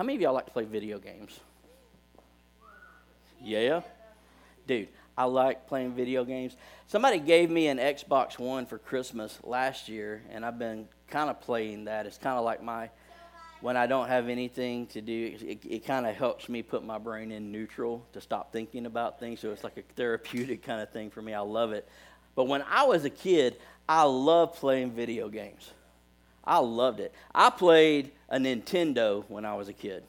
How many of y'all like to play video games? Yeah? Dude, I like playing video games. Somebody gave me an Xbox One for Christmas last year, and I've been kind of playing that. It's kind of like my, when I don't have anything to do, it, it kind of helps me put my brain in neutral to stop thinking about things. So it's like a therapeutic kind of thing for me. I love it. But when I was a kid, I loved playing video games. I loved it. I played a Nintendo when I was a kid.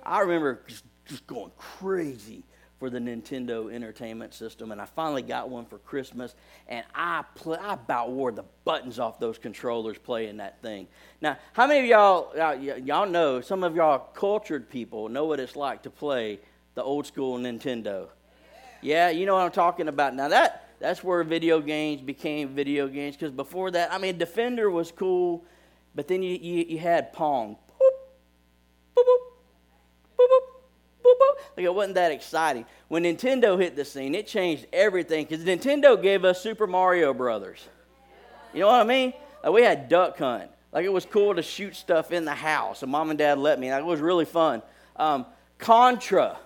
I remember just, just going crazy for the Nintendo Entertainment System, and I finally got one for Christmas, and I play, I about wore the buttons off those controllers playing that thing. Now, how many of y'all y'all know? Some of y'all cultured people know what it's like to play the old school Nintendo. Yeah, you know what I'm talking about. Now that that's where video games became video games because before that, I mean, Defender was cool, but then you you, you had Pong. Boop, boop, boop, boop, boop boop. Like it wasn't that exciting. When Nintendo hit the scene, it changed everything because Nintendo gave us Super Mario Brothers. You know what I mean? Like we had duck hunt. Like it was cool to shoot stuff in the house, and mom and dad let me. Like it was really fun. Um, Contra.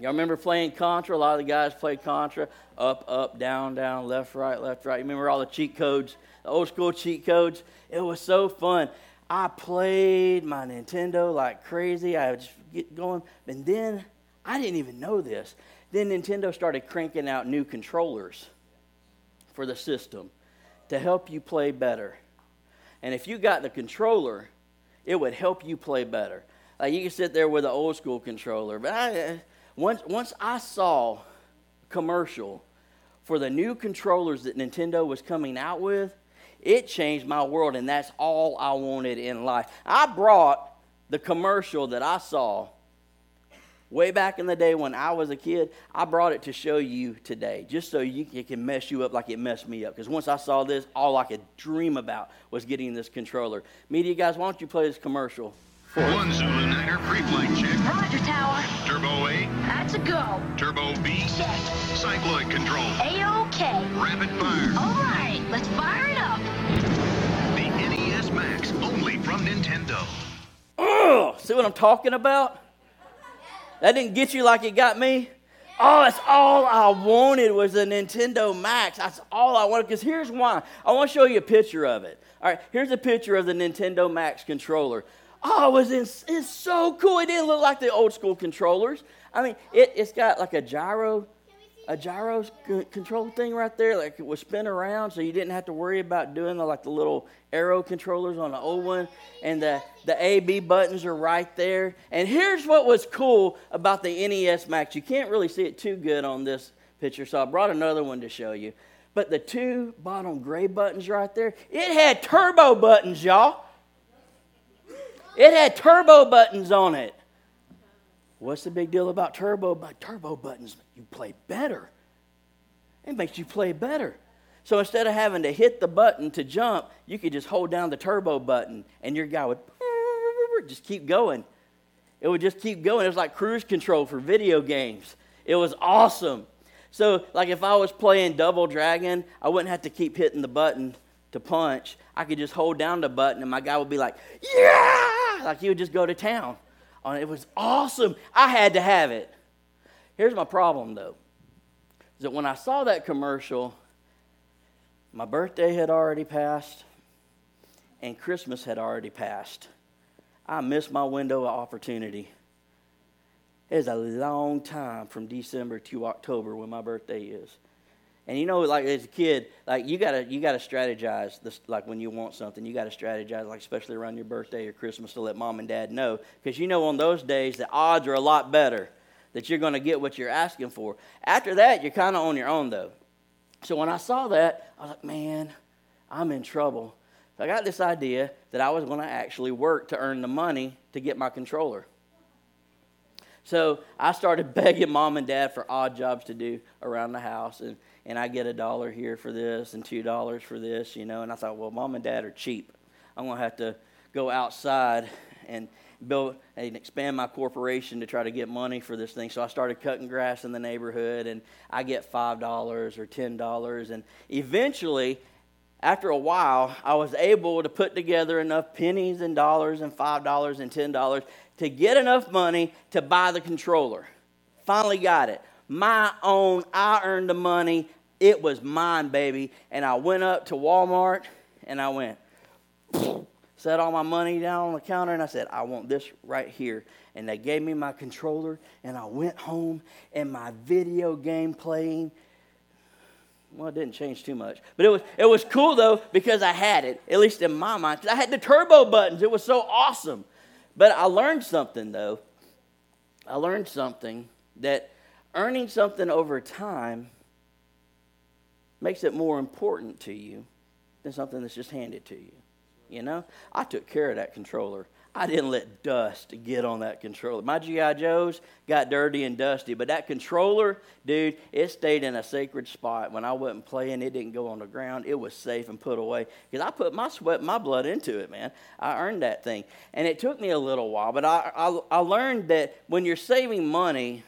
Y'all remember playing Contra? A lot of the guys played Contra. Up, up, down, down, left, right, left, right. You remember all the cheat codes, the old school cheat codes? It was so fun. I played my Nintendo like crazy. I would just get going. And then I didn't even know this. Then Nintendo started cranking out new controllers for the system to help you play better. And if you got the controller, it would help you play better. Like you can sit there with an old school controller, but I, once once I saw commercial for the new controllers that Nintendo was coming out with, it changed my world, and that's all I wanted in life. I brought the commercial that I saw way back in the day when I was a kid. I brought it to show you today, just so you, it can mess you up like it messed me up. Because once I saw this, all I could dream about was getting this controller. Media guys, why don't you play this commercial? One Zulu Niner pre-flight check. Roger, Tower. Turbo A. That's a go. Turbo B. Check. Cycloid control. A-OK. Rapid fire. All right, let's fire it up. The NES Max, only from Nintendo. Oh, see what I'm talking about? That didn't get you like it got me. Oh, that's all I wanted was a Nintendo Max. That's all I wanted. Because here's why. I want to show you a picture of it. All right, here's a picture of the Nintendo Max controller. Oh, it was it's so cool. It didn't look like the old school controllers. I mean, it, it's got like a gyro, a gyro control thing right there, like it would spin around, so you didn't have to worry about doing the, like the little arrow controllers on the old one. And the the A B buttons are right there. And here's what was cool about the NES Max. You can't really see it too good on this picture, so I brought another one to show you. But the two bottom gray buttons right there, it had turbo buttons, y'all. It had turbo buttons on it. What's the big deal about turbo? But turbo buttons, you play better. It makes you play better. So instead of having to hit the button to jump, you could just hold down the turbo button and your guy would just keep going. It would just keep going. It was like cruise control for video games. It was awesome. So, like if I was playing Double Dragon, I wouldn't have to keep hitting the button to punch. I could just hold down the button and my guy would be like, yeah! Like he would just go to town. On it. it was awesome. I had to have it. Here's my problem though. Is that when I saw that commercial, my birthday had already passed and Christmas had already passed. I missed my window of opportunity. It's a long time from December to October when my birthday is. And you know, like as a kid, like you gotta you gotta strategize this like when you want something, you gotta strategize, like especially around your birthday or Christmas to let mom and dad know. Because you know on those days the odds are a lot better that you're gonna get what you're asking for. After that, you're kinda on your own though. So when I saw that, I was like, man, I'm in trouble. So I got this idea that I was gonna actually work to earn the money to get my controller. So I started begging mom and dad for odd jobs to do around the house, and, and I get a dollar here for this and two dollars for this, you know. And I thought, well, mom and dad are cheap. I'm gonna have to go outside and build and expand my corporation to try to get money for this thing. So I started cutting grass in the neighborhood, and I get five dollars or ten dollars, and eventually, after a while, I was able to put together enough pennies and dollars and $5 and $10 to get enough money to buy the controller. Finally got it. My own, I earned the money. It was mine, baby. And I went up to Walmart and I went, set all my money down on the counter, and I said, I want this right here. And they gave me my controller, and I went home, and my video game playing. Well, it didn't change too much, but it was it was cool though because I had it, at least in my mind, I had the turbo buttons. It was so awesome. But I learned something though. I learned something that earning something over time makes it more important to you than something that's just handed to you. You know, I took care of that controller. I didn't let dust get on that controller. My G.I. Joes got dirty and dusty, but that controller, dude, it stayed in a sacred spot. When I wasn't playing, it didn't go on the ground. It was safe and put away because I put my sweat, my blood into it, man. I earned that thing. And it took me a little while, but I, I, I learned that when you're saving money,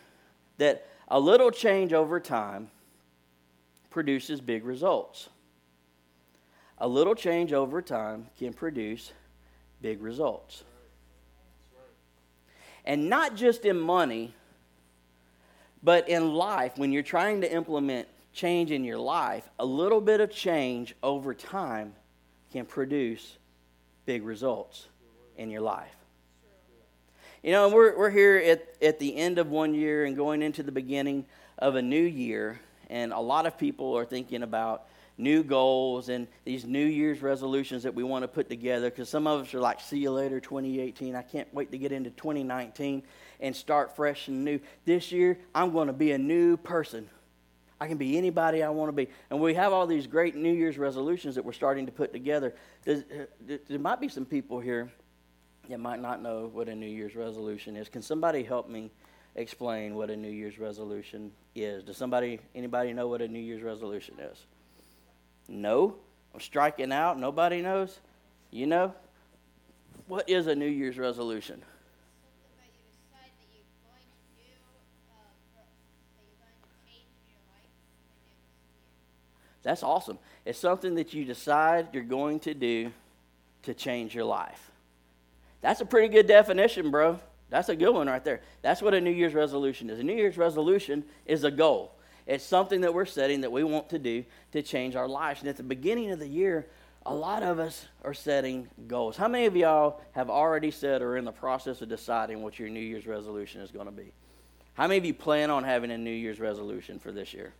that a little change over time produces big results. A little change over time can produce big results. And not just in money, but in life, when you're trying to implement change in your life, a little bit of change over time can produce big results in your life. You know, we're, we're here at, at the end of one year and going into the beginning of a new year, and a lot of people are thinking about new goals and these New Year's resolutions that we want to put together because some of us are like, see you later, 2018. I can't wait to get into 2019 and start fresh and new. This year, I'm going to be a new person. I can be anybody I want to be. And we have all these great New Year's resolutions that we're starting to put together. There's, uh, there might be some people here that might not know what a New Year's resolution is. Can somebody help me explain what a New Year's resolution is? Does somebody, anybody know what a New Year's resolution is? No. I'm striking out. Nobody knows. You know? What is a New Year's resolution? That's awesome. It's something that you decide you're going to do to change your life. That's a pretty good definition, bro. That's a good one right there. That's what a New Year's resolution is. A New Year's resolution is a goal. It's something that we're setting that we want to do to change our lives. And at the beginning of the year, a lot of us are setting goals. How many of y'all have already said or are in the process of deciding what your New Year's resolution is going to be? How many of you plan on having a New Year's resolution for this year?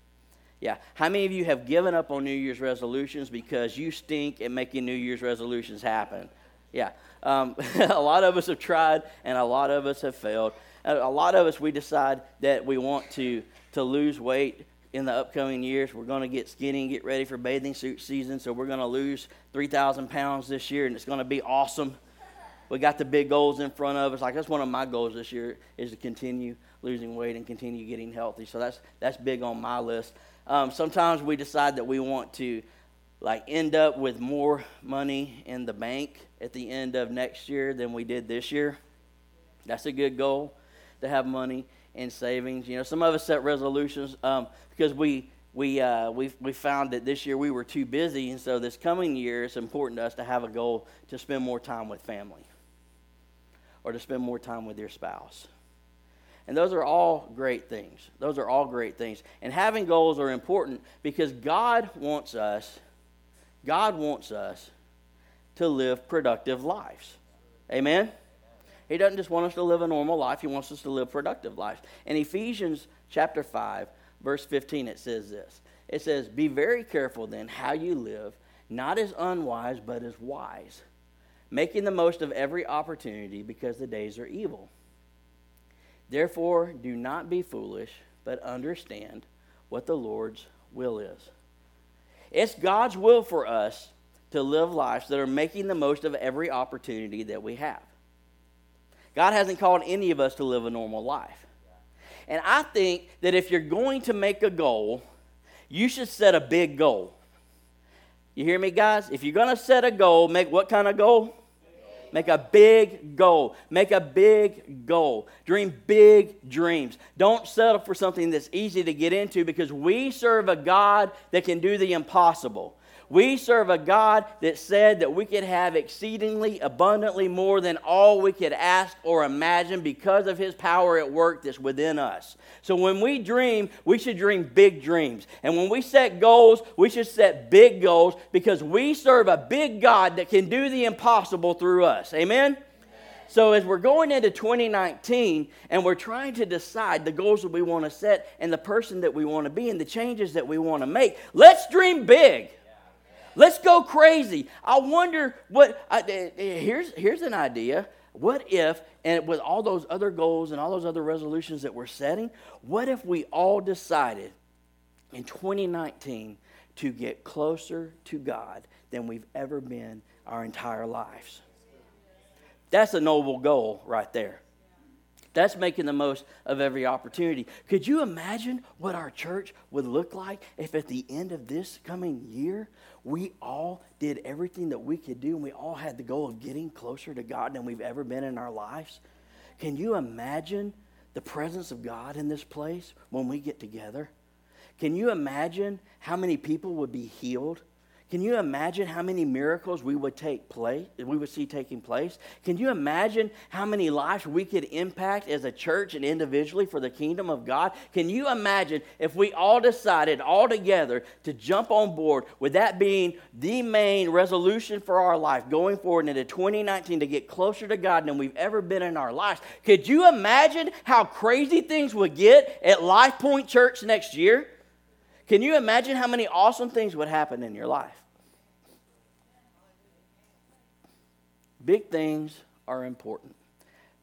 Yeah. How many of you have given up on New Year's resolutions because you stink at making New Year's resolutions happen? Yeah. Um, a lot of us have tried and a lot of us have failed. A lot of us, we decide that we want to to lose weight in the upcoming years. We're going to get skinny and get ready for bathing suit season. So we're going to lose 3,000 pounds this year, and it's going to be awesome. We got the big goals in front of us. Like that's one of my goals this year is to continue losing weight and continue getting healthy. So that's that's big on my list. Um, sometimes we decide that we want to like end up with more money in the bank at the end of next year than we did this year. That's a good goal to have money in savings. You know, some of us set resolutions um, because we we uh, we we found that this year we were too busy, and so this coming year it's important to us to have a goal to spend more time with family, or to spend more time with your spouse. And those are all great things. Those are all great things. And having goals are important because God wants us, God wants us to live productive lives. Amen? He doesn't just want us to live a normal life, He wants us to live productive lives. In Ephesians chapter 5, verse 15, it says this It says, Be very careful then how you live, not as unwise, but as wise, making the most of every opportunity because the days are evil. Therefore, do not be foolish, but understand what the Lord's will is. It's God's will for us to live lives that are making the most of every opportunity that we have. God hasn't called any of us to live a normal life. And I think that if you're going to make a goal, you should set a big goal. You hear me, guys? If you're going to set a goal, make what kind of goal? Make a big goal. Make a big goal. Dream big dreams. Don't settle for something that's easy to get into because we serve a God that can do the impossible. We serve a God that said that we could have exceedingly abundantly more than all we could ask or imagine because of his power at work that's within us. So when we dream, we should dream big dreams. And when we set goals, we should set big goals because we serve a big God that can do the impossible through us. Amen? So, as we're going into 2019 and we're trying to decide the goals that we want to set and the person that we want to be and the changes that we want to make, let's dream big. Let's go crazy. I wonder what, uh, here's, here's an idea. What if, and with all those other goals and all those other resolutions that we're setting, what if we all decided in 2019 to get closer to God than we've ever been our entire lives? That's a noble goal right there. That's making the most of every opportunity. Could you imagine what our church would look like if at the end of this coming year, we all did everything that we could do and we all had the goal of getting closer to God than we've ever been in our lives? Can you imagine the presence of God in this place when we get together? Can you imagine how many people would be healed? Can you imagine how many miracles we would take place, we would see taking place? Can you imagine how many lives we could impact as a church and individually for the kingdom of God? Can you imagine if we all decided all together to jump on board with that being the main resolution for our life going forward into 2019 to get closer to God than we've ever been in our lives? Could you imagine how crazy things would get at Life Point Church next year? Can you imagine how many awesome things would happen in your life? Big things are important.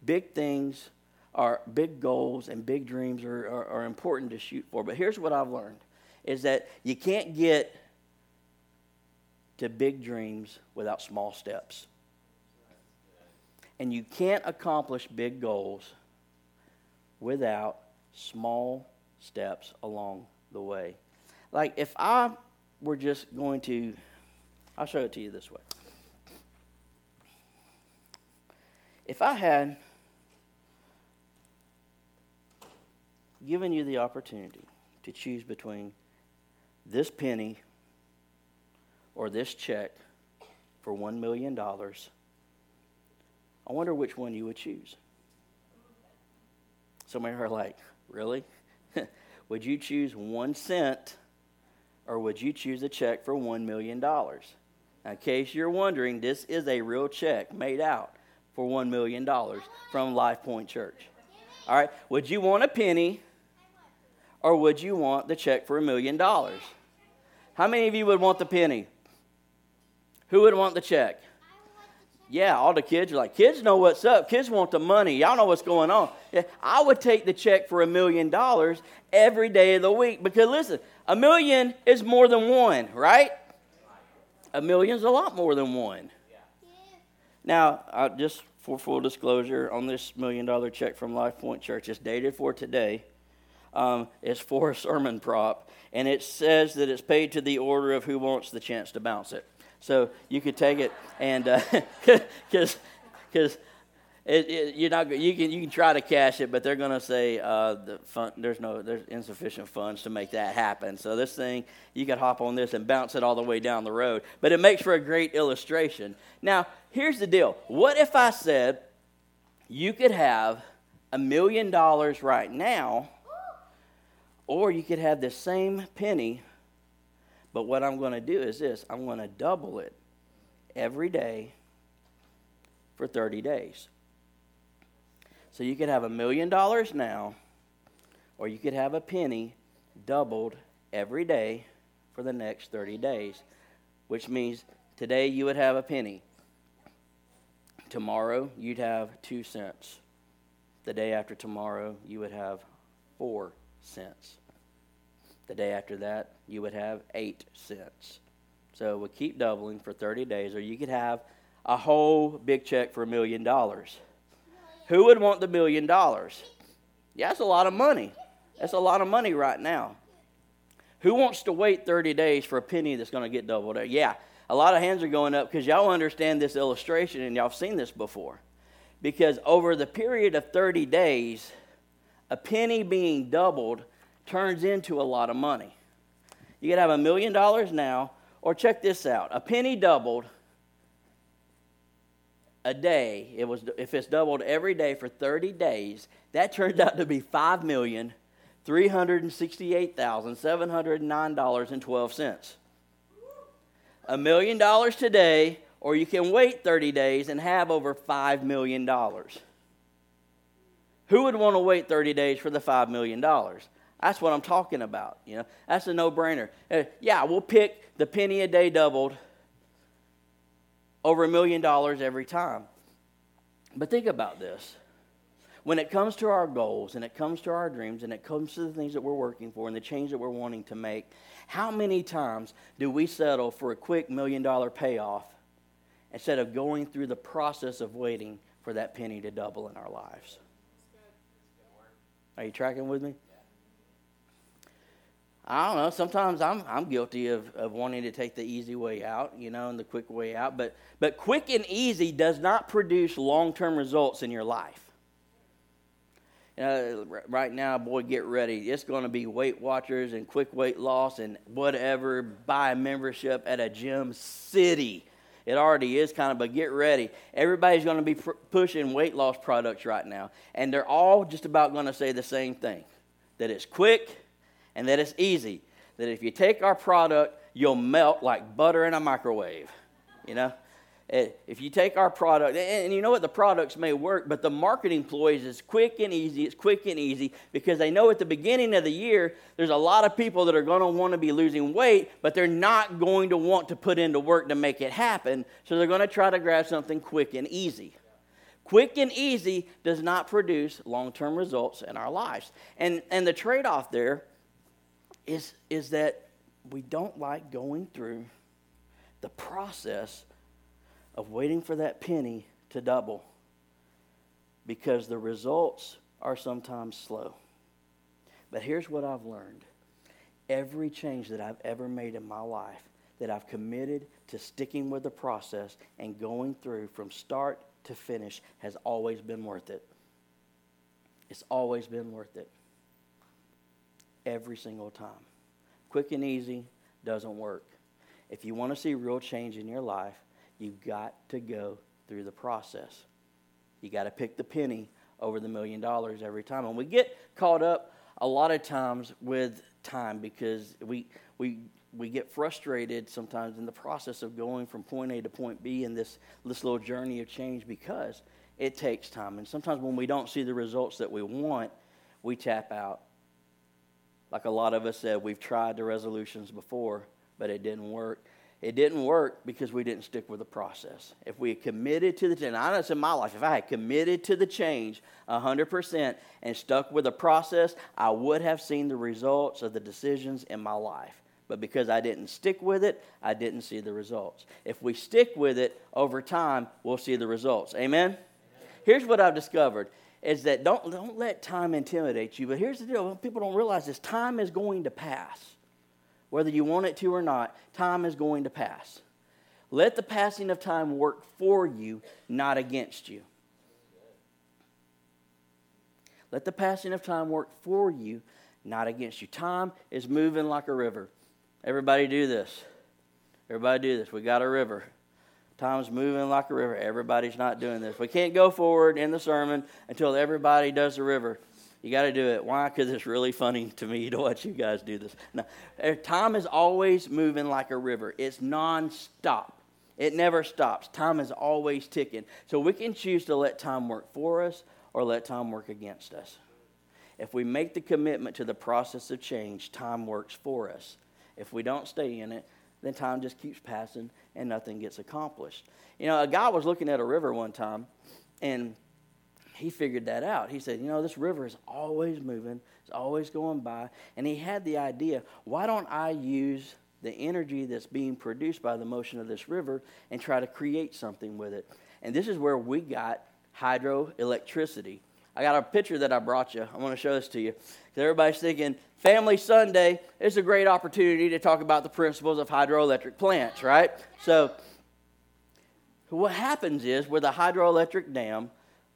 Big things are big goals and big dreams are, are, are, important to shoot for. But here's what I've learned is that you can't get to big dreams without small steps. And you can't accomplish big goals without small steps along the way. Like if I were just going to, I'll show it to you this way. If I had given you the opportunity to choose between this penny or this check for $1 million, I wonder which one you would choose. Some of you are like, really? would you choose one cent or would you choose a check for $1 million? Now, in case you're wondering, this is a real check made out for $1 million from Life Point Church. All right, would you want a penny or would you want the check for a million dollars? How many of you would want the penny? Who would want the check? Yeah, all the kids are like, kids know what's up. Kids want the money. Y'all know what's going on. Yeah, I would take the check for a million dollars every day of the week because listen, a million is more than one, right? A million's a lot more than one. Now, uh, just for full disclosure, on this million dollar check from Life Point Church, it's dated for today. Um, it's for a sermon prop, and it says that it's paid to the order of who wants the chance to bounce it. So you could take it and because uh, because it, it, you're not you can you can try to cash it, but they're going to say uh, the there's no there's insufficient funds to make that happen. So this thing you could hop on this and bounce it all the way down the road, but it makes for a great illustration. Now here's the deal: what if I said you could have a million dollars right now, or you could have the same penny but what I'm going to do is this I'm going to double it every day for 30 days. So you could have a million dollars now, or you could have a penny doubled every day for the next 30 days, which means today you would have a penny. Tomorrow you'd have two cents. The day after tomorrow you would have four cents. The day after that, you would have 8 cents. So we keep doubling for 30 days, or you could have a whole big check for a million dollars. Who would want the million dollars? Yeah, that's a lot of money. That's a lot of money right now. Who wants to wait 30 days for a penny that's going to get doubled? Yeah, a lot of hands are going up because y'all understand this illustration and y'all have seen this before. Because over the period of 30 days, a penny being doubled turns into a lot of money. You could have a million dollars now, Or check this out a penny doubled a day, it was, if it's doubled every day for 30 days, that turns out to be $5,368,709.12. A million dollars today, or you can wait 30 days and have over $5 million. Who would want to wait 30 days for the $5 million? That's what I'm talking about. You know, that's a no-brainer. Uh, yeah, we'll pick the penny a day doubled over a million dollars every time. But think about this. When it comes to our goals and it comes to our dreams and it comes to the things that we're working for and the change that we're wanting to make, how many times do we settle for a quick million dollar payoff instead of going through the process of waiting for that penny to double in our lives? Are you tracking with me? I don't know. Sometimes I'm, I'm guilty of, of wanting to take the easy way out, you know, and the quick way out. But, but quick and easy does not produce long term results in your life. Uh, right now, boy, get ready. It's going to be Weight Watchers and quick weight loss and whatever. Buy a membership at a gym city. It already is kind of, but get ready. Everybody's going to be pr- pushing weight loss products right now. And they're all just about going to say the same thing that it's quick and that it's easy. That if you take our product, you'll melt like butter in a microwave. You know? Eh, if you take our product, and you know what, the products may work, but the marketing ploys is quick and easy. It's quick and easy because they know at the beginning of the year, there's a lot of people that are going to want to be losing weight, but they're not going to want to put into work to make it happen. So they're going to try to grab something quick and easy. Quick and easy does not produce long term results in our lives. And, and the trade off there is, is that we don't like going through the process of waiting for that penny to double because the results are sometimes slow. But here's what I've learned every change that I've ever made in my life, that I've committed to sticking with the process and going through from start to finish, has always been worth it. It's always been worth it every single time. Quick and easy doesn't work. If you want to see real change in your life, you've got to go through the process. You got to pick the penny over the million dollars every time. And we get caught up a lot of times with time because we we we get frustrated sometimes in the process of going from point A to point B in this this little journey of change because it takes time. And sometimes when we don't see the results that we want, we tap out like a lot of us said, we've tried the resolutions before, but it didn't work. It didn't work because we didn't stick with the process. If we had committed to the change, I know it's in my life, if I had committed to the change 100% and stuck with the process, I would have seen the results of the decisions in my life. But because I didn't stick with it, I didn't see the results. If we stick with it over time, we'll see the results. Amen? Amen. Here's what I've discovered is that don't, don't let time intimidate you. But here's the deal people don't realize this time is going to pass. Whether you want it to or not, time is going to pass. Let the passing of time work for you, not against you. Let the passing of time work for you, not against you. Time is moving like a river. Everybody do this. Everybody do this. We got a river. Time's moving like a river. Everybody's not doing this. We can't go forward in the sermon until everybody does the river. You got to do it. Why? Because it's really funny to me to watch you guys do this. Now, eh, time is always moving like a river. It's nonstop. It never stops. Time is always ticking. So we can choose to let time work for us or let time work against us. If we make the commitment to the process of change, time works for us. If we don't stay in it, then time just keeps passing and nothing gets accomplished. You know, a guy was looking at a river one time and he figured that out. He said, You know, this river is always moving, it's always going by. And he had the idea why don't I use the energy that's being produced by the motion of this river and try to create something with it? And this is where we got hydroelectricity. I got a picture that I brought you. I want to show this to you. Everybody's thinking, Family Sunday is a great opportunity to talk about the principles of hydroelectric plants, right? So, what happens is with a hydroelectric dam,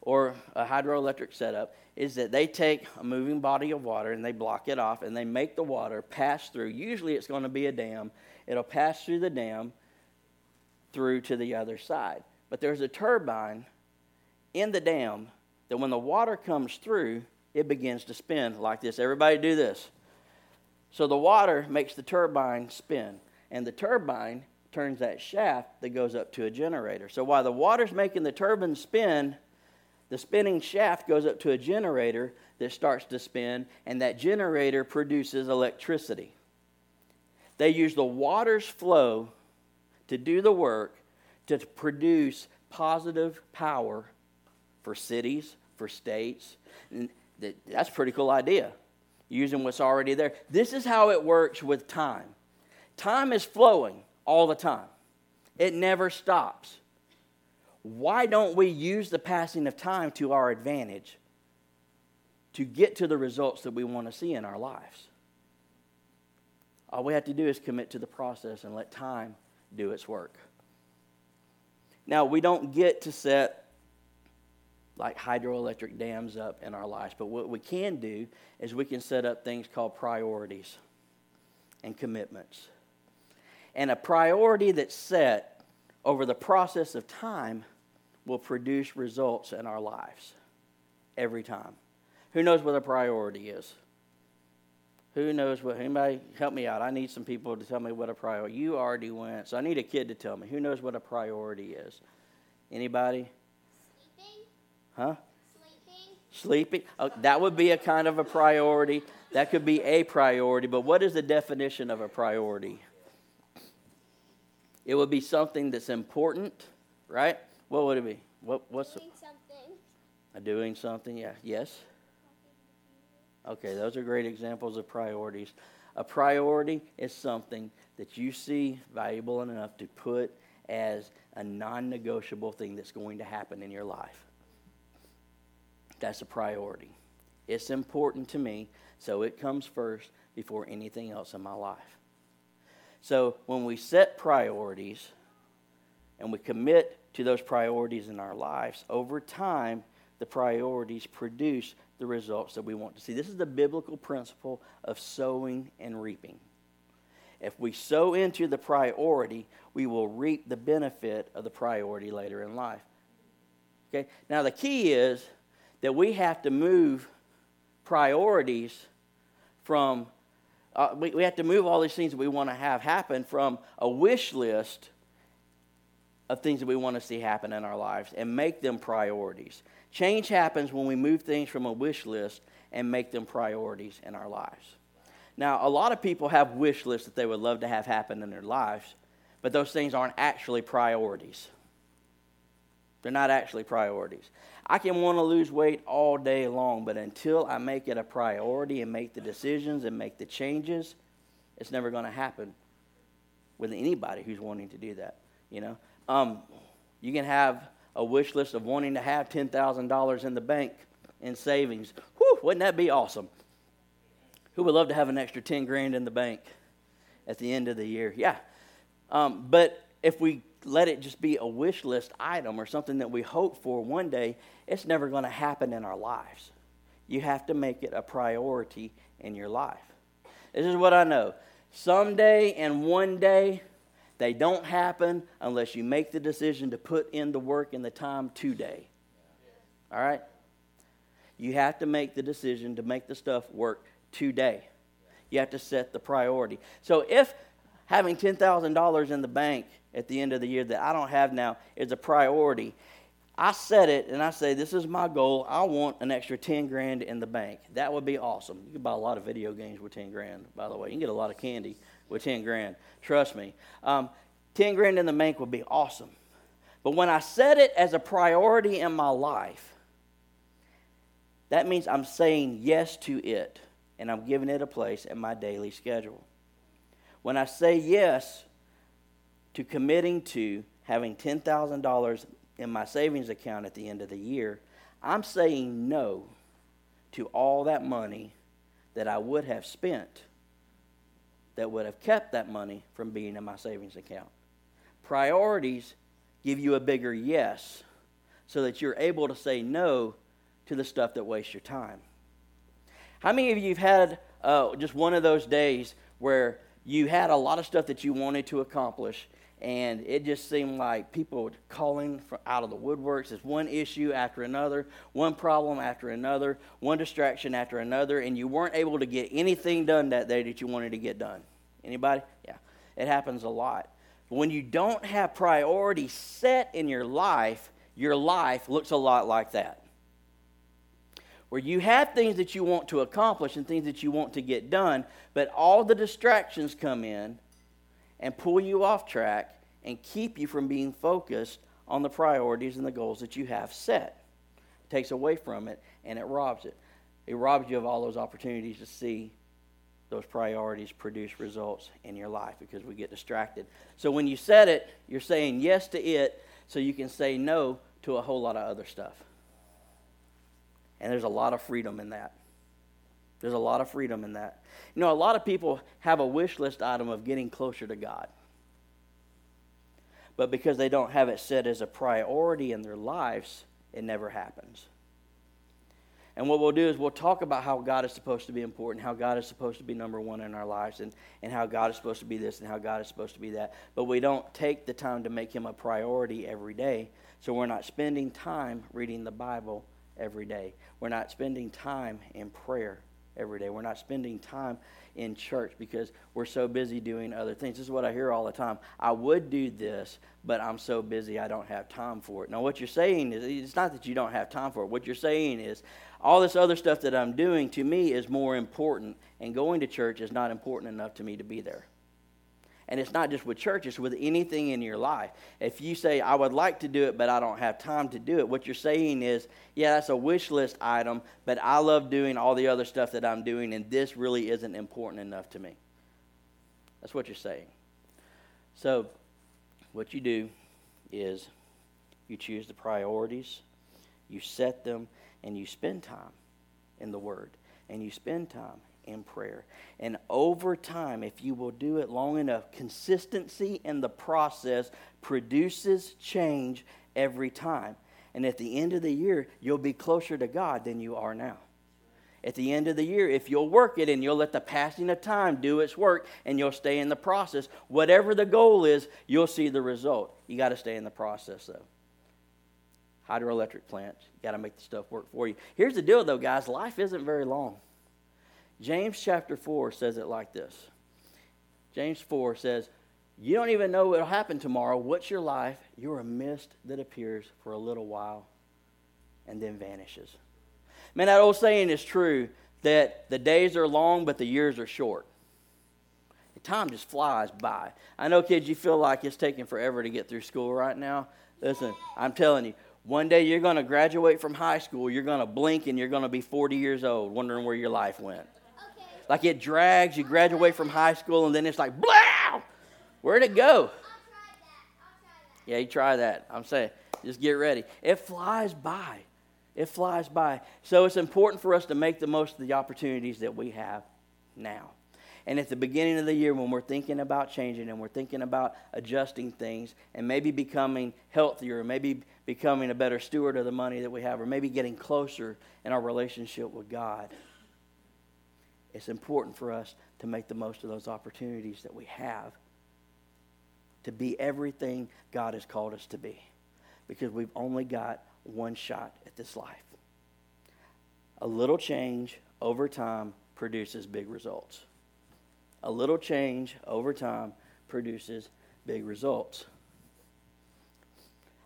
or a hydroelectric setup is that they take a moving body of water and they block it off and they make the water pass through. Usually it's going to be a dam. It'll pass through the dam through to the other side. But there's a turbine in the dam that when the water comes through, it begins to spin like this. Everybody do this. So the water makes the turbine spin, and the turbine turns that shaft that goes up to a generator. So while the water's making the turbine spin, the spinning shaft goes up to a generator that starts to spin, and that generator produces electricity. They use the water's flow to do the work to produce positive power for cities, for states. And that's a pretty cool idea, using what's already there. This is how it works with time time is flowing all the time, it never stops. Why don't we use the passing of time to our advantage to get to the results that we want to see in our lives? All we have to do is commit to the process and let time do its work. Now, we don't get to set like hydroelectric dams up in our lives, but what we can do is we can set up things called priorities and commitments. And a priority that's set over the process of time will produce results in our lives every time. Who knows what a priority is? Who knows what? Anybody help me out? I need some people to tell me what a priority. You already went, so I need a kid to tell me. Who knows what a priority is? Anybody? Huh? Sleeping. Sleeping. Oh, that would be a kind of a priority. That could be a priority. But what is the definition of a priority? It would be something that's important, right? What would it be? What, what's Doing something. doing something? Yeah. Yes. Okay, those are great examples of priorities. A priority is something that you see valuable enough to put as a non negotiable thing that's going to happen in your life. That's a priority. It's important to me, so it comes first before anything else in my life. So when we set priorities and we commit to those priorities in our lives, over time, the priorities produce the results that we want to see. This is the biblical principle of sowing and reaping. If we sow into the priority, we will reap the benefit of the priority later in life. Okay? Now, the key is that we have to move priorities from, uh, we, we have to move all these things that we want to have happen from a wish list of things that we want to see happen in our lives and make them priorities. Change happens when we move things from a wish list and make them priorities in our lives. Now, a lot of people have wish lists that they would love to have happen in their lives, but those things aren't actually priorities. They're not actually priorities. I can want to lose weight all day long, but until I make it a priority and make the decisions and make the changes, it's never going to happen with anybody who's wanting to do that. You know, um, you can have a wish list of wanting to have ten thousand dollars in the bank in savings. Whew, wouldn't that be awesome? Who would love to have an extra 10 grand in the bank at the end of the year? Yeah. Um, but if we let it just be a wish list item or something that we hope for one day, it's never going to happen in our lives. You have to make it a priority in your life. This is what I know. Someday and one day, they don't happen unless you make the decision to put in the work and the time today. All right? You have to make the decision to make the stuff work today. You have to set the priority. So if having $10,000 in the bank at the end of the year that I don't have now is a priority, I set it and I say, This is my goal. I want an extra 10 grand in the bank. That would be awesome. You can buy a lot of video games with 10 grand, by the way. You can get a lot of candy with 10 grand. Trust me. Um, 10 grand in the bank would be awesome. But when I set it as a priority in my life, that means I'm saying yes to it and I'm giving it a place in my daily schedule. When I say yes to committing to having $10,000 in my savings account at the end of the year, I'm saying no to all that money that I would have spent that would have kept that money from being in my savings account. Priorities give you a bigger yes so that you're able to say no to the stuff that wastes your time. How many of you have had uh, just one of those days where you had a lot of stuff that you wanted to accomplish, and it just seemed like people were calling out of the woodworks. It's one issue after another, one problem after another, one distraction after another, and you weren't able to get anything done that day that you wanted to get done. Anybody? Yeah, it happens a lot. When you don't have priorities set in your life, your life looks a lot like that. Where you have things that you want to accomplish and things that you want to get done, but all the distractions come in and pull you off track and keep you from being focused on the priorities and the goals that you have set. It takes away from it and it robs it. It robs you of all those opportunities to see those priorities produce results in your life because we get distracted. So when you set it, you're saying yes to it so you can say no to a whole lot of other stuff. And there's a lot of freedom in that. There's a lot of freedom in that. You know, a lot of people have a wish list item of getting closer to God. But because they don't have it set as a priority in their lives, it never happens. And what we'll do is we'll talk about how God is supposed to be important, how God is supposed to be number one in our lives, and, and how God is supposed to be this and how God is supposed to be that. But we don't take the time to make Him a priority every day. So we're not spending time reading the Bible every day. We're not spending time in prayer every day. We're not spending time in church because we're so busy doing other things. This is what I hear all the time. I would do this, but I'm so busy I don't have time for it. Now, what you're saying is, it's not that you don't have time for it. What you're saying is, all this other stuff that I'm doing to me is more important, and going to church is not important enough to me to be there. And it's not just with church, it's with anything in your life. If you say, I would like to do it, but I don't have time to do it, what you're saying is, yeah, that's a wish list item, but I love doing all the other stuff that I'm doing, and this really isn't important enough to me. That's what you're saying. So, what you do is you choose the priorities, you set them, and you spend time in the Word, and you spend time in prayer. And over time, if you will do it long enough, consistency in the process produces change every time. And at the end of the year, you'll be closer to God than you are now. At the end of the year, if you'll work it and you'll let the passing of time do its work and you'll stay in the process, whatever the goal is, you'll see the result. You got to stay in the process, though. Hydroelectric plants, you got to make the stuff work for you. Here's the deal, though, guys life isn't very long. James chapter 4 says it like this James 4 says, You don't even know what will happen tomorrow. What's your life? You're a mist that appears for a little while and then vanishes. Man, that old saying is true that the days are long, but the years are short. The Time just flies by. I know, kids, you feel like it's taking forever to get through school right now. Listen, I'm telling you, one day you're going to graduate from high school, you're going to blink, and you're going to be 40 years old, wondering where your life went. Like it drags, you graduate from high school, and then it's like, blah! Where'd it go? Yeah, you try that. I'm saying, just get ready. It flies by. It flies by. So it's important for us to make the most of the opportunities that we have now. And at the beginning of the year, when we're thinking about changing and we're thinking about adjusting things and maybe becoming healthier, maybe becoming a better steward of the money that we have, or maybe getting closer in our relationship with God, it's important for us to make the most of those opportunities that we have to be everything God has called us to be because we've only got one shot at this life. A little change over time produces big results. A little change over time produces big results.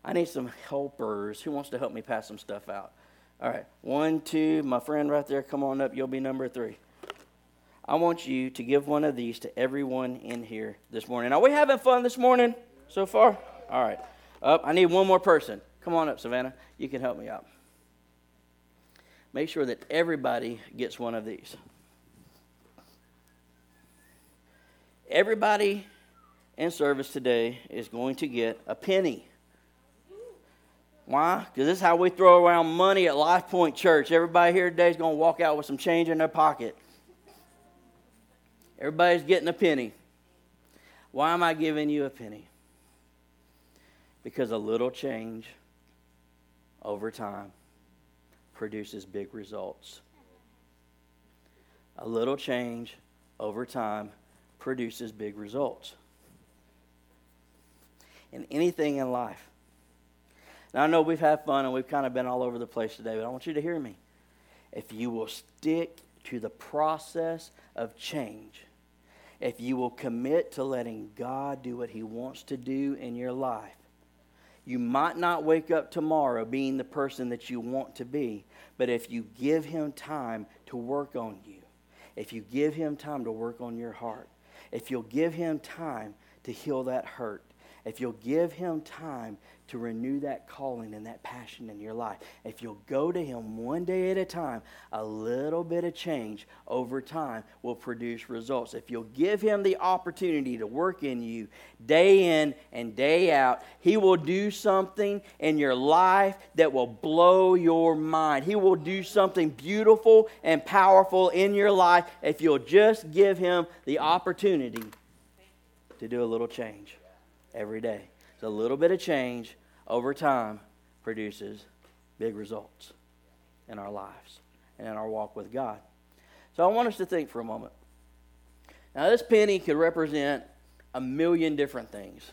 I need some helpers. Who wants to help me pass some stuff out? All right, one, two, my friend right there, come on up. You'll be number three. I want you to give one of these to everyone in here this morning. Are we having fun this morning so far? All right. Up. I need one more person. Come on up, Savannah. You can help me out. Make sure that everybody gets one of these. Everybody in service today is going to get a penny. Why? Because this is how we throw around money at Life Point Church. Everybody here today is going to walk out with some change in their pocket. Everybody's getting a penny. Why am I giving you a penny? Because a little change over time produces big results. A little change over time produces big results. In anything in life. Now, I know we've had fun and we've kind of been all over the place today, but I want you to hear me. If you will stick to the process of change, if you will commit to letting God do what He wants to do in your life, you might not wake up tomorrow being the person that you want to be, but if you give Him time to work on you, if you give Him time to work on your heart, if you'll give Him time to heal that hurt, if you'll give Him time to renew that calling and that passion in your life, if you'll go to Him one day at a time, a little bit of change over time will produce results. If you'll give Him the opportunity to work in you day in and day out, He will do something in your life that will blow your mind. He will do something beautiful and powerful in your life if you'll just give Him the opportunity to do a little change every day. It's a little bit of change over time produces big results in our lives and in our walk with God. So I want us to think for a moment. Now, this penny could represent a million different things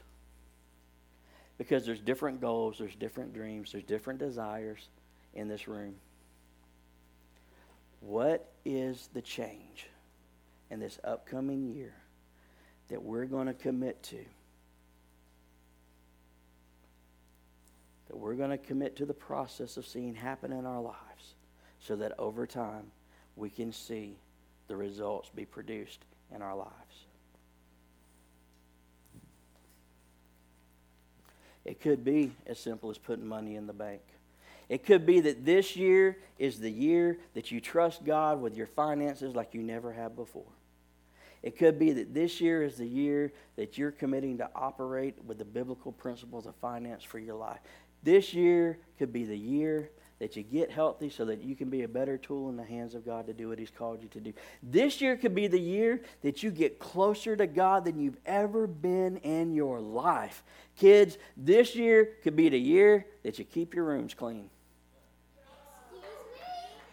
because there's different goals, there's different dreams, there's different desires in this room. What is the change in this upcoming year that we're going to commit to? That we're going to commit to the process of seeing happen in our lives so that over time we can see the results be produced in our lives. It could be as simple as putting money in the bank. It could be that this year is the year that you trust God with your finances like you never have before. It could be that this year is the year that you're committing to operate with the biblical principles of finance for your life. This year could be the year that you get healthy so that you can be a better tool in the hands of God to do what He's called you to do. This year could be the year that you get closer to God than you've ever been in your life. Kids, this year could be the year that you keep your rooms clean.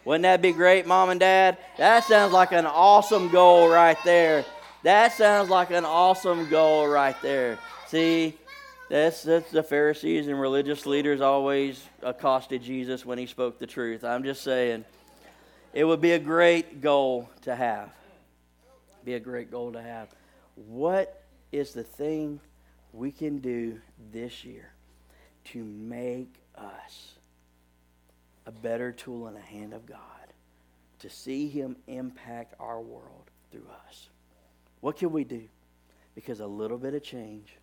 Wouldn't that be great, mom and dad? That sounds like an awesome goal right there. That sounds like an awesome goal right there. See, that's, that's the Pharisees and religious leaders always accosted Jesus when he spoke the truth. I'm just saying, it would be a great goal to have. Be a great goal to have. What is the thing we can do this year to make us a better tool in the hand of God to see Him impact our world through us? What can we do? Because a little bit of change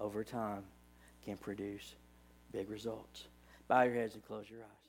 over time can produce big results. Bow your heads and close your eyes.